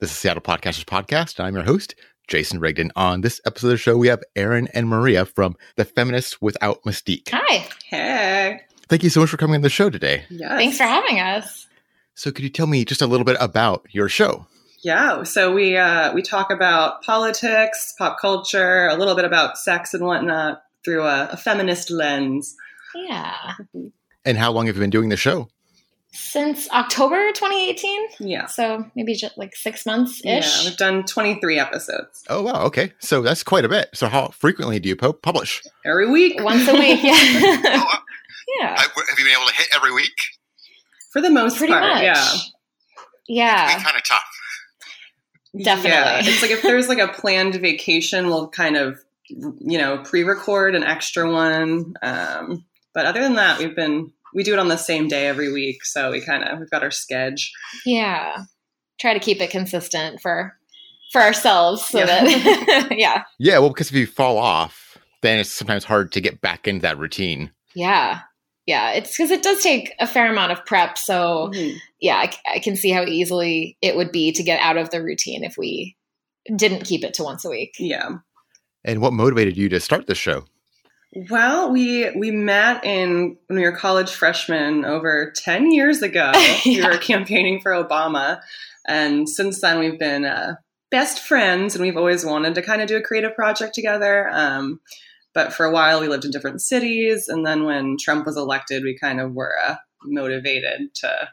This is Seattle Podcasters Podcast. I'm your host, Jason Rigdon. On this episode of the show, we have Erin and Maria from The Feminists Without Mystique. Hi. Hey. Thank you so much for coming on the show today. Yes. Thanks for having us. So, could you tell me just a little bit about your show? Yeah. So we uh, we talk about politics, pop culture, a little bit about sex and whatnot through a, a feminist lens. Yeah. And how long have you been doing the show? Since October 2018. Yeah. So maybe just like six months Yeah. ish. We've done 23 episodes Oh, wow. Okay. So, that's quite a bit. So, how frequently do you po- publish? every week. Once a week. Yeah. Oh, yeah. have you been able to hit every week? For the most Pretty part. much. Yeah. Yeah. kind of tough. Definitely. Yeah. It's like if there's like a planned vacation, we'll kind of, you know, pre record an extra one. Um, but other than that, we've been, we do it on the same day every week. So we kind of, we've got our sketch. Yeah. Try to keep it consistent for for ourselves so Yeah. that yeah. Yeah. Well, because if you fall off, then it's sometimes hard to get back into that routine. Yeah. Yeah. It's because it does take a fair amount of prep. So Mhm. yeah, I can see how easily it would be to get out of the routine if we didn't keep it to once a week. Yeah. And what motivated you to start this show? Well, we we met in when we were college freshmen over ten years ago. We were campaigning for Obama, and since then we've been uh, best friends, and we've always wanted to kind of do a creative project together. Um, but for a while, we lived in different cities, and then when Trump was elected, we kind of were uh, motivated to.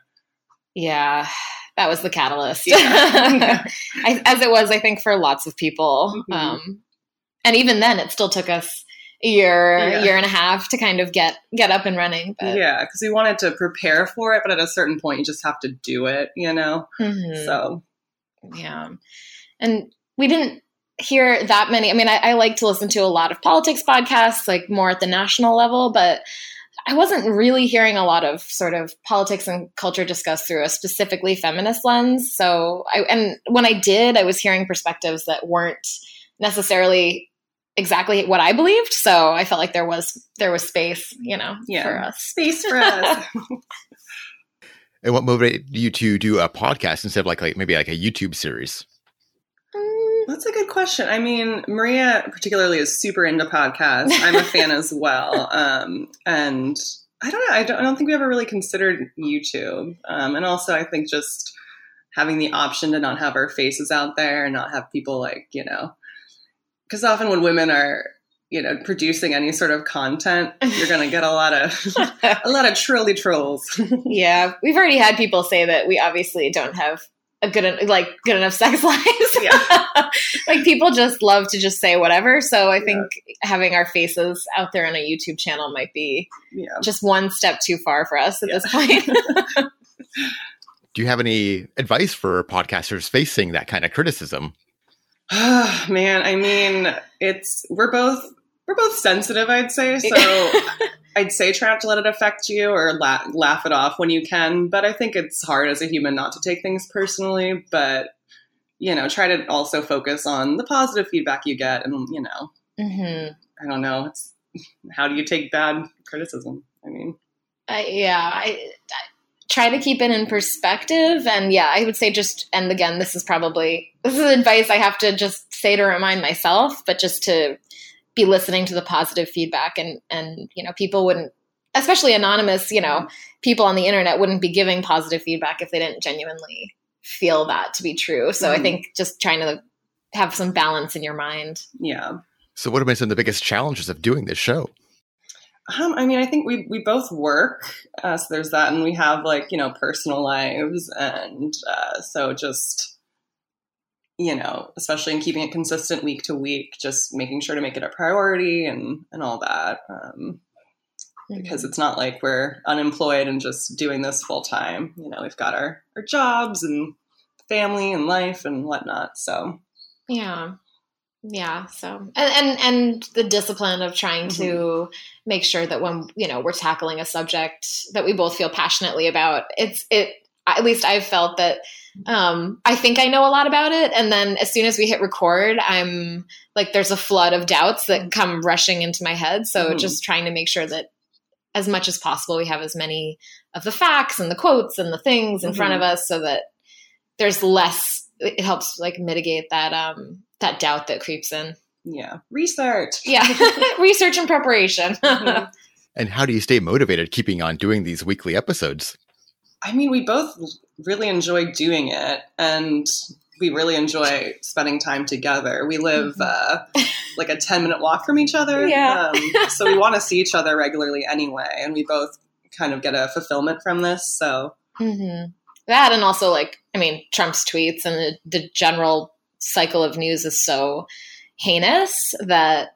Yeah, that was the catalyst. Yeah. As it was, I think, for lots of people. Mhm. Um, and even then, it still took us year, Yeah. year and a half to kind of get get up and running. But Yeah, because we wanted to prepare for it, but at a certain point, you just have to do it, you know. Mhm. So yeah, and we didn't hear that many. I mean, I, I like to listen to a lot of politics podcasts, like more at the national level, but I wasn't really hearing a lot of sort of politics and culture discussed through a specifically feminist lens. So I and when I did, I was hearing perspectives that weren't necessarily exactly what I believed. So I felt like there was there was space, you know, Yeah. for us. space for us. And what motivated you to do a podcast instead of like, like maybe like a YouTube series? Mm, That's a good question. I mean, Maria particularly is super into podcasts. I'm a fan as well. Um, and I don't know. I don't, I don't think we ever really considered YouTube. Um, and also, I think just having the option to not have our faces out there and not have people like, you know, because often when women are, you know, producing any sort of content, you're going to get a lot of a lot of trolly trolls. Yeah, we've already had people say that we obviously don't have a good like good enough sex lives. Yeah. like people just love to just say whatever. So I think having our faces out there on a YouTube channel might be yeah. just one step too far for us at Yeah. this point. Do you have any advice for podcasters facing that kind of criticism? Man, I mean, it's we're both we're both sensitive, I'd say. So I'd say try not to let it affect you or la- laugh it off when you can. But I think it's hard as a human not to take things personally. But you know, try to also focus on the positive feedback you get, and you know, hmm I don't know, it's how do you take bad criticism? I mean, I, yeah, I, I try to keep it in perspective, and yeah, I would say just and again, this is probably this is advice I have to just say to remind myself, but just to be listening to the positive feedback, and and you know, people wouldn't, especially anonymous, you know, people on the internet wouldn't be giving positive feedback if they didn't genuinely feel that to be true. So I Mhm. think just trying to have some balance in your mind. yeah. So, what have been some of the biggest challenges of doing this show? Um, I mean, I think we we both work, uh, so there's that, and we have like you know personal lives, and uh, so just you know, especially in keeping it consistent week to week, just making sure to make it a priority and and all that, um, because it's not like we're unemployed and just doing this full time. You know, we've got our our jobs and family and life and whatnot. So Yeah. Yeah. So and and, and the discipline of trying to make sure that when you know we're tackling a subject that we both feel passionately about, it's it at least I've felt that um, I think I know a lot about it, and then as soon as we hit record, I'm like there's a flood of doubts that come rushing into my head. So Mhm. just trying to make sure that as much as possible we have as many of the facts and the quotes and the things in front of us, so that there's less it helps like mitigate that um that doubt that creeps in. Yeah. Research. Yeah. Research and preparation. Mhm. And how do you stay motivated keeping on doing these weekly episodes? I mean, we both really enjoy doing it, and we really enjoy spending time together. We live uh, like a 10 minute walk from each other. Yeah. Um, so we want to see each other regularly anyway, and we both kind of get a fulfillment from this. So, hmm That and also like I mean Trump's tweets and the, the general cycle of news is so heinous that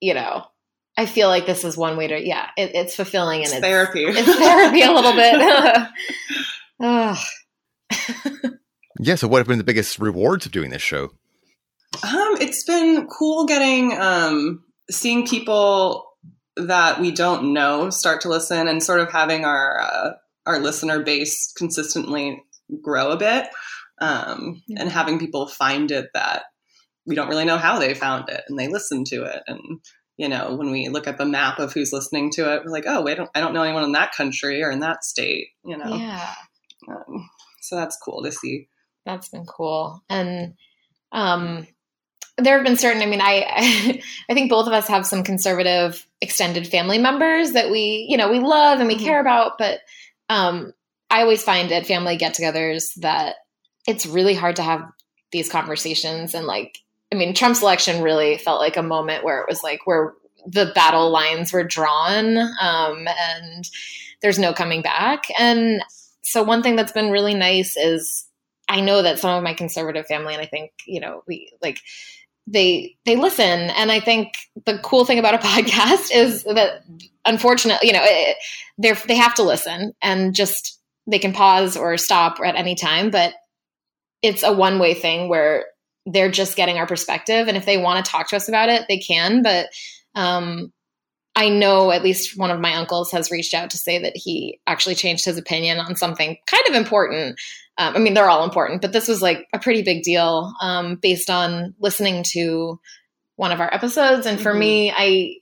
you know I feel like this is one way to yeah it, it's fulfilling and it's it's therapy. it's therapy a little bit. Ugh. Yeah, so what have been the biggest rewards of doing this show? Um, it's been cool getting um, seeing people that we don't know start to listen and sort of having our uh, our listener base consistently grow a bit, um, Yeah. and having people find it that we don't really know how they found it and they listen to it and. You know, when we look at the map of who's listening to it, we're like, "Oh, wait, I don't, I don't know anyone in that country or in that state." You know, yeah. um, so that's cool to see. that's been cool and um there have been certain i mean i i think both of us have some conservative extended family members that we you know we love and we Mhm. care about but um i always find at family get-togethers that it's really hard to have these conversations and like i mean trump's election really felt like a moment where it was like where the battle lines were drawn um and there's no coming back. And so one thing that's been really nice is I know that some of my conservative family, and I think you know, we like they they listen, and I think the cool thing about a podcast is that unfortunately, you know, they're they have to listen and just they can pause or stop at any time, but it's a one way thing where they're just getting our perspective, and if they want to talk to us about it, they can, but. Um, I know at least one of my uncles has reached out to say that he actually changed his opinion on something kind of important. Um, I mean, they're all important, but this was like a pretty big deal um, based on listening to one of our episodes. And for Mhm. me, I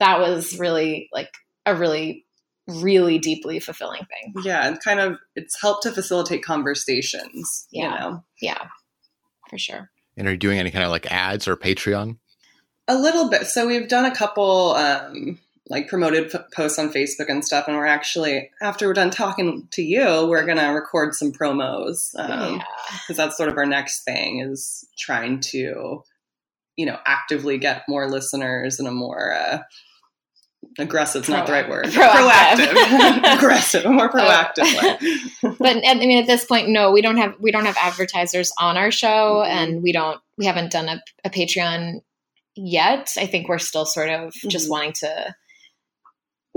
that was really like a really, really deeply fulfilling thing. Yeah, and kind of it's helped to facilitate conversations. Yeah. You know, Yeah, for sure. And are you doing any kind of like ads or Patreon? a little bit. So we've done a couple um, like promoted p- posts on Facebook and stuff, and we're actually after we're done talking to you, we're gonna record some promos because yeah. that's sort of our next thing is trying to, you know, actively get more listeners and a more uh, aggressive. Not the right word. Proactive. Proactive. aggressive. A more proactive way. but I mean, at this point, no, we don't have we don't have advertisers on our show, Mhm. and we don't we haven't done a, a Patreon yet. I think we're still sort of just Mhm. wanting to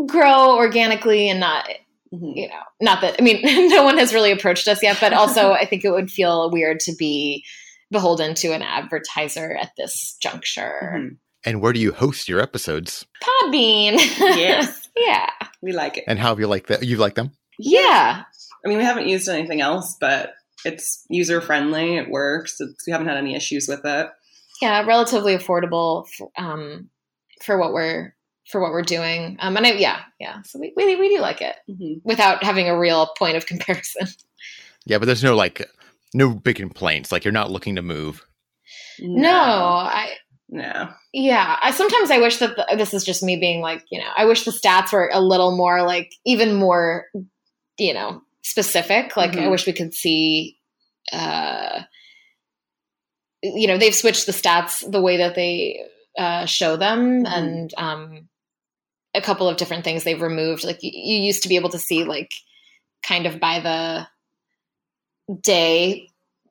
grow organically and not Mhm. you know not that I mean no one has really approached us yet, but also I think it would feel weird to be beholden to an advertiser at this juncture. Mhm. And where do you host your episodes? Podbean, Yes. yeah, We like it. And how have you like that? You like them? yeah. I mean, we haven't used anything else, but it's user friendly. It works. It's, we haven't had any issues with it. yeah, relatively affordable f- um, for what we're for what we're doing. Um, and I, yeah, yeah. So we, we we do like it Mhm. without having a real point of comparison. Yeah, but there's no like no big complaints. Like you're not looking to move. No, I no. yeah. I sometimes I wish that the, this is just me being like you know I wish the stats were a little more like even more you know specific. Like I Mhm. wish we could see. Uh, you know they've switched the stats the way that they uh, show them Mhm. and um, a couple of different things they've removed like you, you used to be able to see like kind of by the day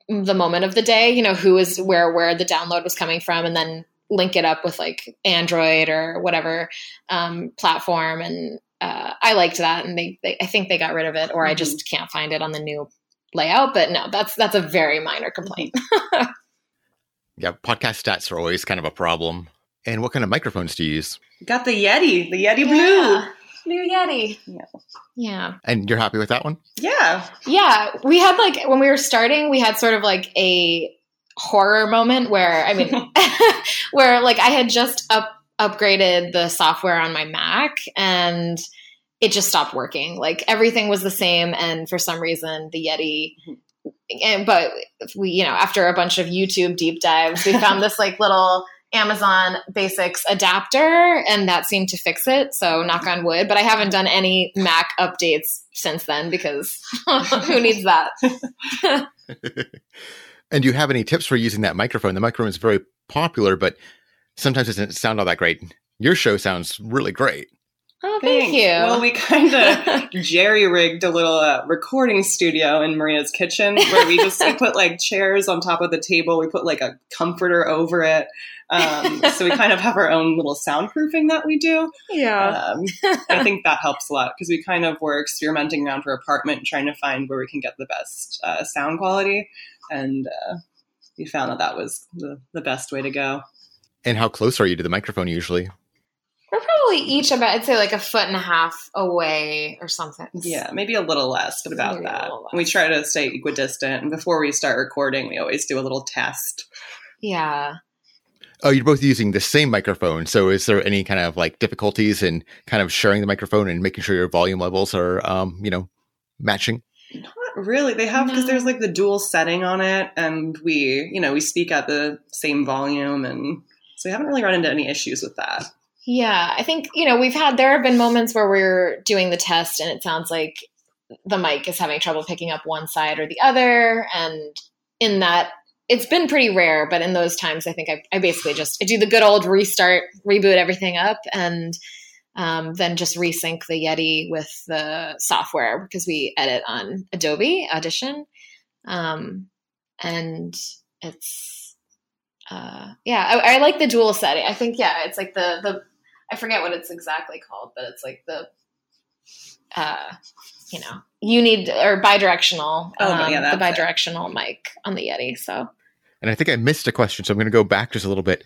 the moment of the day you know who is where where the download was coming from and then link it up with like android or whatever um, platform and uh, i liked that and they, they i think they got rid of it or i Mhm. just can't find it on the new layout but no that's that's a very minor complaint Yeah, podcast stats are always kind of a problem. And what kind of microphones do you use? Got the Yeti, the Yeti Blue. Yeah. Blue Yeti. Yeah. Yeah. And you're happy with that one? Yeah. Yeah. We had like, when we were starting, we had sort of like a horror moment where, I mean, where like I had just up, upgraded the software on my Mac and it just stopped working. Like everything was the same. And for some reason, the Yeti, mm-hmm. and, but we, you know, after a bunch of YouTube deep dives, we found this like little Amazon Basics adapter, and that seemed to fix it. So knock on wood. But I haven't done any Mac updates since then because who needs that? and do you have any tips for using that microphone? The microphone is very popular, but sometimes it doesn't sound all that great. Your show sounds really great. Oh, thank Thanks. you. Well, we kind of jerry rigged a little uh, recording studio in Maria's kitchen where we just we put like chairs on top of the table. We put like a comforter over it. Um, so we kind of have our own little soundproofing that we do. yeah. Um, I think that helps a lot because we kind of were experimenting around her apartment, trying to find where we can get the best uh, sound quality, and uh, we found that that was the, the best way to go. And how close are you to the microphone usually? We're probably each about, I'd say, like a foot and a half away or something. Yeah, maybe a little less, but about Maybe that. less. We try to stay equidistant, and before we start recording, we always do a little test. Yeah. Oh, you're both using the same microphone. So is there any kind of like difficulties in kind of sharing the microphone and making sure your volume levels are, um, you know, matching? Not really. They have because No. there's like the dual setting on it, and we, you know, we speak at the same volume, and so we haven't really run into any issues with that. Yeah, I think you know we've had there have been moments where we're doing the test and it sounds like the mic is having trouble picking up one side or the other, and in that it's been pretty rare. But in those times, I think I, I basically just I do the good old restart, reboot everything up, and um, then just resync the Yeti with the software because we edit on Adobe Audition, um, and it's uh, yeah, I, I like the dual setting. I think yeah, it's like the the I forget what it's exactly called, but it's like the uh, you know, you need or bidirectional, Oh, um, yeah, the that's it. bidirectional mic on the Yeti. So And I think I missed a question, so I'm going to go back just a little bit.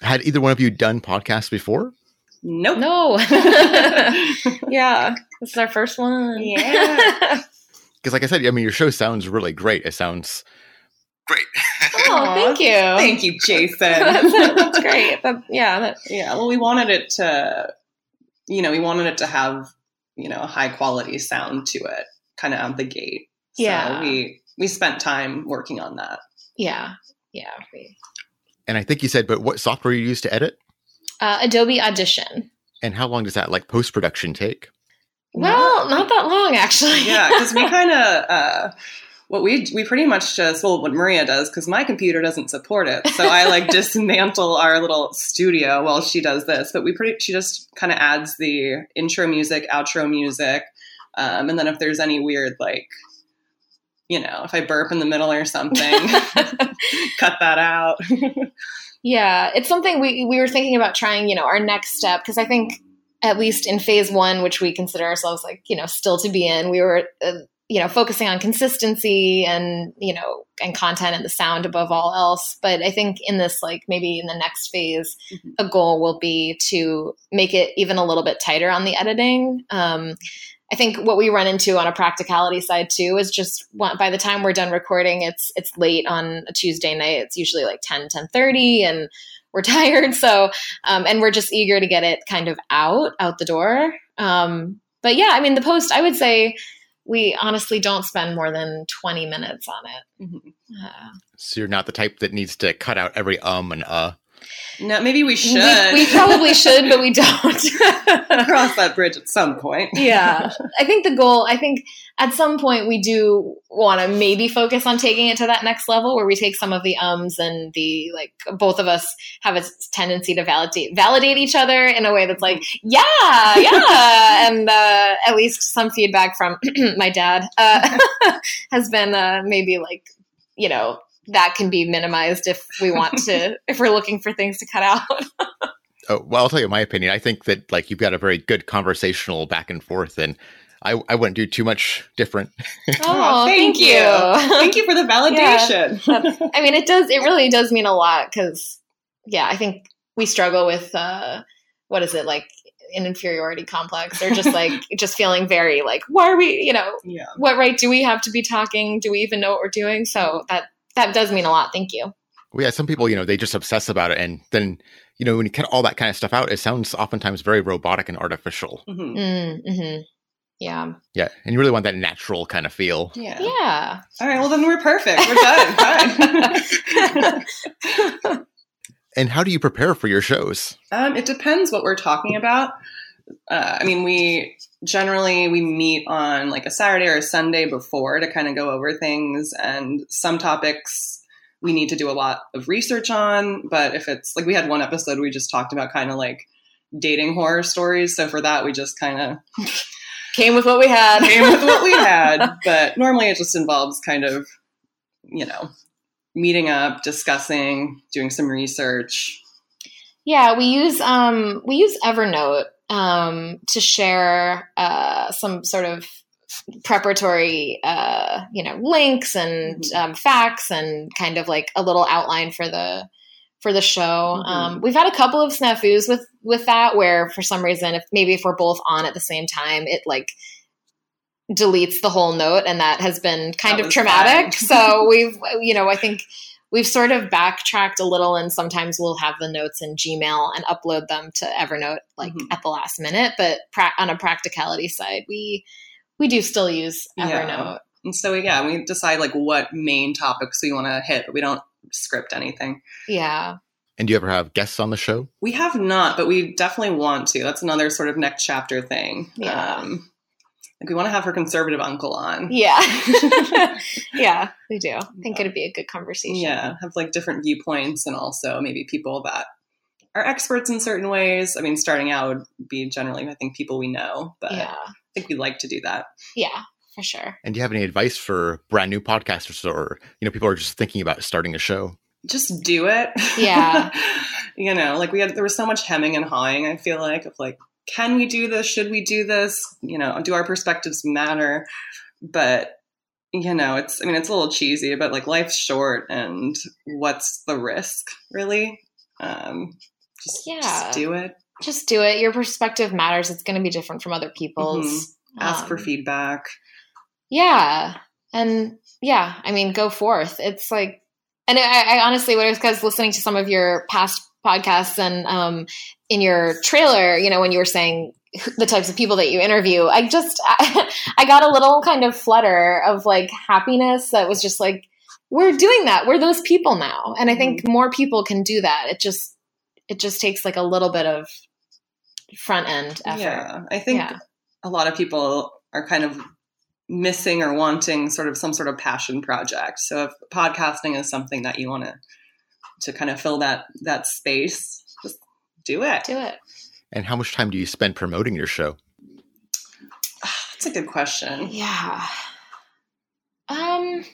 Had either one of you done podcasts before? Nope. no, yeah, this is our first one. Yeah. Because, like I said, I mean, your show sounds really great. It sounds great. Oh, Aw, thank you. Thank you, Jason. that's, that's great. That, yeah, that, yeah. Well, we wanted it to, you know, we wanted it to have, you know, a high quality sound to it, kind of out the gate. So Yeah. we we spent time working on that. yeah, yeah. we- and I think you said, but what software you use to edit? Uh, Adobe Audition. And how long does that like post production take? Well, not that long actually. yeah, because we kind of uh, what we we pretty much just well what Maria does because my computer doesn't support it, so I like dismantle our little studio while she does this. But we pretty she just kind of adds the intro music, outro music, um, and then if there's any weird like. You know, if I burp in the middle or something, cut that out. Yeah, it's something we we were thinking about trying. You know, our next step because I think at least in phase one, which we consider ourselves like you know still to be in, we were uh, you know focusing on consistency and you know and content and the sound above all else. But I think in this like maybe in the next phase, Mhm. a goal will be to make it even a little bit tighter on the editing. Um, I think what we run into on a practicality side too is just one- by the time we're done recording, it's it's late on a Tuesday night. It's usually like 10, 10.30 and we're tired. So, um, and we're just eager to get it kind of out, out the door. Um, but yeah, I mean, the post, I would say we honestly don't spend more than 20 minutes on it. Mhm. Uh, So you're not the type that needs to cut out every um and uh. No, maybe we should. we, we probably should, but we don't. cross that bridge at some point. yeah i think the goal i think at some point we do want to maybe focus on taking it to that next level where we take some of the ums and the like both of us have a tendency to validate validate each other in a way that's like yeah yeah and uh, at least some feedback from my dad uh, has been uh, maybe like you know that can be minimized if we want to if we're looking for things to cut out Oh, well, I'll tell you my opinion. I think that like you've got a very good conversational back and forth, and I I wouldn't do too much different. oh, thank thank you. you Thank you for the validation. I mean, it does. It really does mean a lot because, yeah, I think we struggle with uh, what is it like an inferiority complex or just like just feeling very like, why are we? You know, yeah. what right do we have to be talking? Do we even know what we're doing? So that that does mean a lot. Thank you. Well, yeah, some people, you know, they just obsess about it, and then you know when you cut all that kind of stuff out, it sounds oftentimes very robotic and artificial. Mhm. Mm, hmm Yeah. Yeah, and you really want that natural kind of feel. Yeah. Yeah. All right. Well, then we're perfect. We're done. Fine. And how do you prepare for your shows? Um, it depends what we're talking about. Uh, I mean, we generally we meet on like a Saturday or a Sunday before to kind of go over things, and some topics we need to do a lot of research on. But if it's like we had one episode we just talked about kind of like dating horror stories, so for that we just kind of Came with what we had. came with what we had. But normally it just involves kind of you know meeting up, discussing, doing some research. Yeah, we use um we use Evernote um to share uh some sort of preparatory uh you know links and Mhm. um, facts and kind of like a little outline for the for the show. Mhm. Um, we've had a couple of snafus with with that where for some reason if maybe if we're both on at the same time it like deletes the whole note and that has been kind That of traumatic. so we've you know I think we've sort of backtracked a little and sometimes we'll have the notes in gmail and upload them to evernote like Mhm. at the last minute but pra- on a practicality side we we do still use Yeah. evernote And so yeah, we decide like what main topics we want to hit, but we don't script anything. yeah And do you ever have guests on the show? We have not, but we definitely want to. That's another sort of next chapter thing. Yeah. Um, like we want to have her conservative uncle on. yeah yeah we do i think it'd be a good conversation Yeah, have like different viewpoints and also maybe people that are experts in certain ways. I mean, starting out would be generally, I think, people we know, but yeah I think we'd like to do that. yeah for sure And do you have any advice for brand new podcasters or you know people are just thinking about starting a show? Just do it. Yeah. you know, like we had, there was so much hemming and hawing, I feel like, of like, can we do this? Should we do this? You know, do our perspectives matter? But, you know, it's, I mean, it's a little cheesy, but like life's short and what's the risk, really? Um, just, Yeah. just do it. just do it your perspective matters it's going to be different from other people's Ask for Um, feedback. Yeah. And yeah, I mean, go forth. It's like, and I, I honestly, I was because listening to some of your past podcasts and um, in your trailer, you know, when you were saying the types of people that you interview, I just, I, I got a little kind of flutter of like happiness that was just like, we're doing that. We're those people now. And I think more people can do that. It just, it just takes like a little bit of front end effort. Yeah. I think Yeah. a lot of people are kind of missing or wanting sort of some sort of passion project. So if podcasting is something that you want to to kind of fill that that space, just do it. Do it. And how much time do you spend promoting your show? That's a good question. Yeah. Um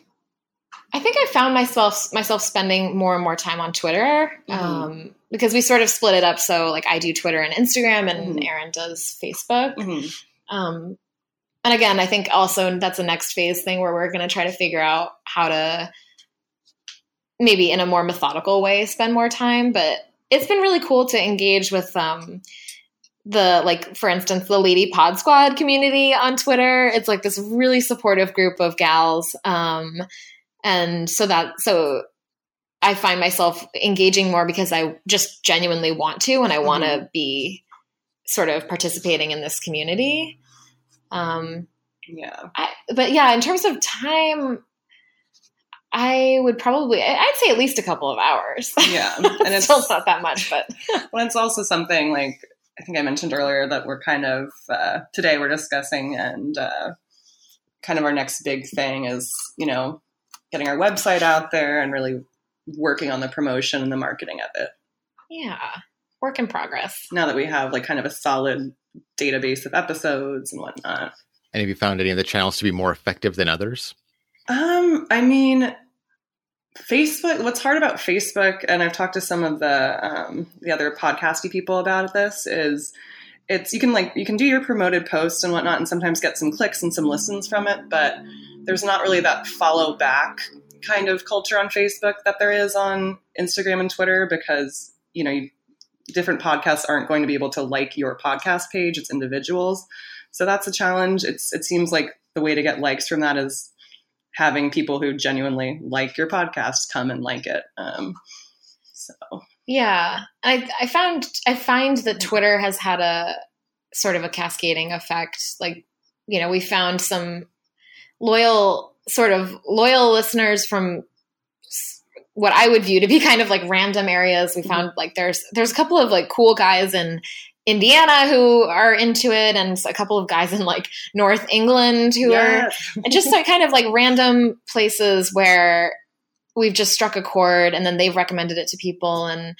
I think I found myself myself spending more and more time on Twitter. Mhm. Um because we sort of split it up so like I do Twitter and Instagram and Mhm. Erin does Facebook. Mhm. Um and again, I think also that's a next phase thing where we're going to try to figure out how to maybe in a more methodical way spend more time, but it's been really cool to engage with um the like for instance the lady pod squad community on twitter. It's like this really supportive group of gals um and so that so i find myself engaging more because i just genuinely want to and i want to be sort of participating in this community. Um Yeah. I, but yeah in terms of time i would probably I- i'd say at least a couple of hours Yeah. And it's still not that much but well, it's also something like I think I mentioned earlier that we're kind of uh, today we're discussing, and uh, kind of our next big thing is you know getting our website out there and really working on the promotion and the marketing of it. yeah work in progress Now that we have like kind of a solid database of episodes and whatnot. And have you found any of the channels to be more effective than others? Um, I mean, Facebook. What's hard about Facebook, and I've talked to some of the um, the other podcasty people about this, is it's you can like you can do your promoted posts and whatnot, and sometimes get some clicks and some listens from it, but there's not really that follow back kind of culture on Facebook that there is on Instagram and Twitter because you know you, different podcasts aren't going to be able to like your podcast page; it's individuals, so that's a challenge. It's it seems like the way to get likes from that is having people who genuinely like your podcast come and like it. Um, so Yeah, I I found I find that Twitter has had a sort of a cascading effect. Like you know, we found some loyal, sort of loyal listeners from what I would view to be kind of like random areas. We mm-hmm. found like there's there's a couple of like cool guys in Indiana who are into it, and a couple of guys in like North England who yes. are just like kind of like random places where we've just struck a chord, and then they've recommended it to people, and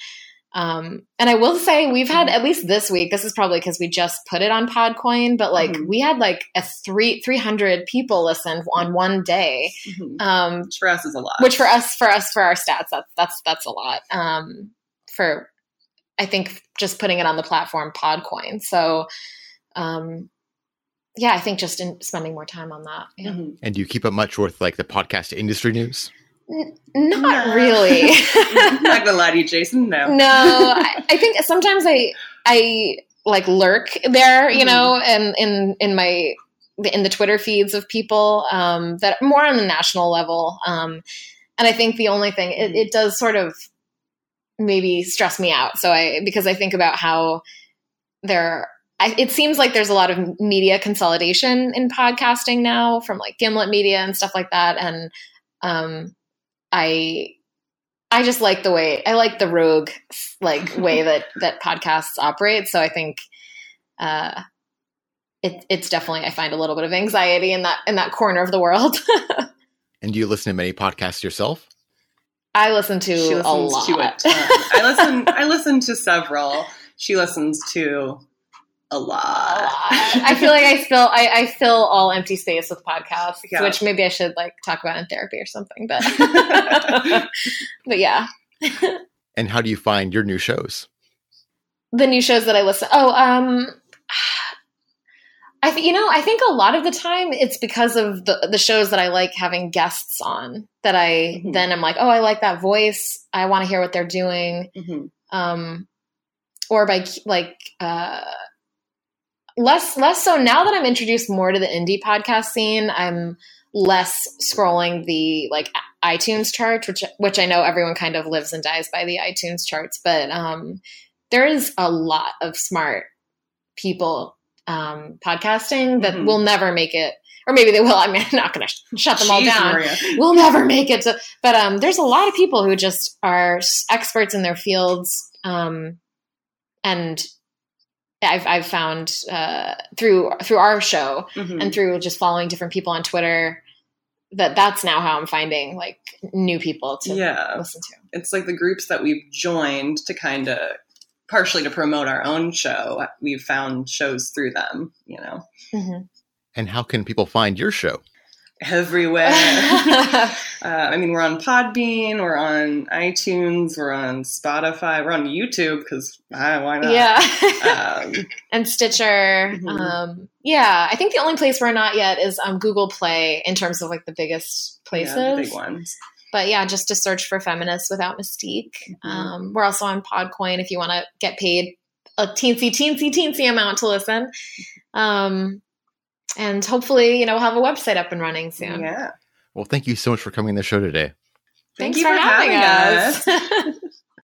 um, and I will say we've had at least this week. This is probably because we just put it on Podcoin, but like mm-hmm. we had like a three three hundred people listen on one day. Mm-hmm. Um, which for us is a lot. Which for us for us for our stats that's that's that's a lot. Um, for I think just putting it on the platform Podcoin. So, um, yeah, I think just in spending more time on that. Yeah. Mm-hmm. And do you keep up much with like the podcast industry news? N- not no. really. not gonna lie to you, Jason. No. No, I, I, think sometimes I I like lurk there, you mm-hmm. know, and in in my in the Twitter feeds of people um, that more on the national level. Um, and I think the only thing it, it does sort of maybe stress me out. So I because I think about how there I, it seems like there's a lot of media consolidation in podcasting now from like Gimlet Media and stuff like that. And um, I I just like the way I like the rogue like way that that podcasts operate. So I think uh, it, it's definitely I find a little bit of anxiety in that in that corner of the world. and do you listen to many podcasts yourself? I listen to a lot. To I listen. I listen to several. She listens to a lot. A lot. I feel like I fill I, I, fill all empty space with podcasts, yeah. which maybe I should like talk about in therapy or something. But but yeah. and how do you find your new shows? The new shows that I listen. Oh, um, I th- you know I think a lot of the time it's because of the the shows that I like having guests on that I mm-hmm. then I'm like oh I like that voice I want to hear what they're doing. Mm-hmm. Um, or by like uh less less so now that I'm introduced more to the indie podcast scene, I'm less scrolling the like iTunes chart, which which I know everyone kind of lives and dies by the iTunes charts, but um, there is a lot of smart people um, podcasting that mm-hmm. will never make it. Or maybe they will. I mean, I'm not going to shut them Jeez, all down. Maria. We'll never make it to. But um, there's a lot of people who just are experts in their fields, um, and I've, I've found uh, through through our show mm-hmm. and through just following different people on Twitter that that's now how I'm finding like new people to yeah. listen to. It's like the groups that we've joined to kind of partially to promote our own show. We've found shows through them, you know. Mm-hmm. And how can people find your show? everywhere. uh, I mean, we're on Podbean, we're on iTunes, we're on Spotify, we're on YouTube because uh, why not? Yeah, um, and Stitcher. Mm-hmm. Um, yeah, I think the only place we're not yet is um, Google Play in terms of like the biggest places, yeah, the big ones. But yeah, just to search for feminists without mystique. Mm-hmm. Um, we're also on Podcoin if you want to get paid a teensy, teensy, teensy amount to listen. Um, and hopefully, you know, we'll have a website up and running soon. Yeah. Well, thank you so much for coming on the show today. Thanks thank you for, for having, having us. us.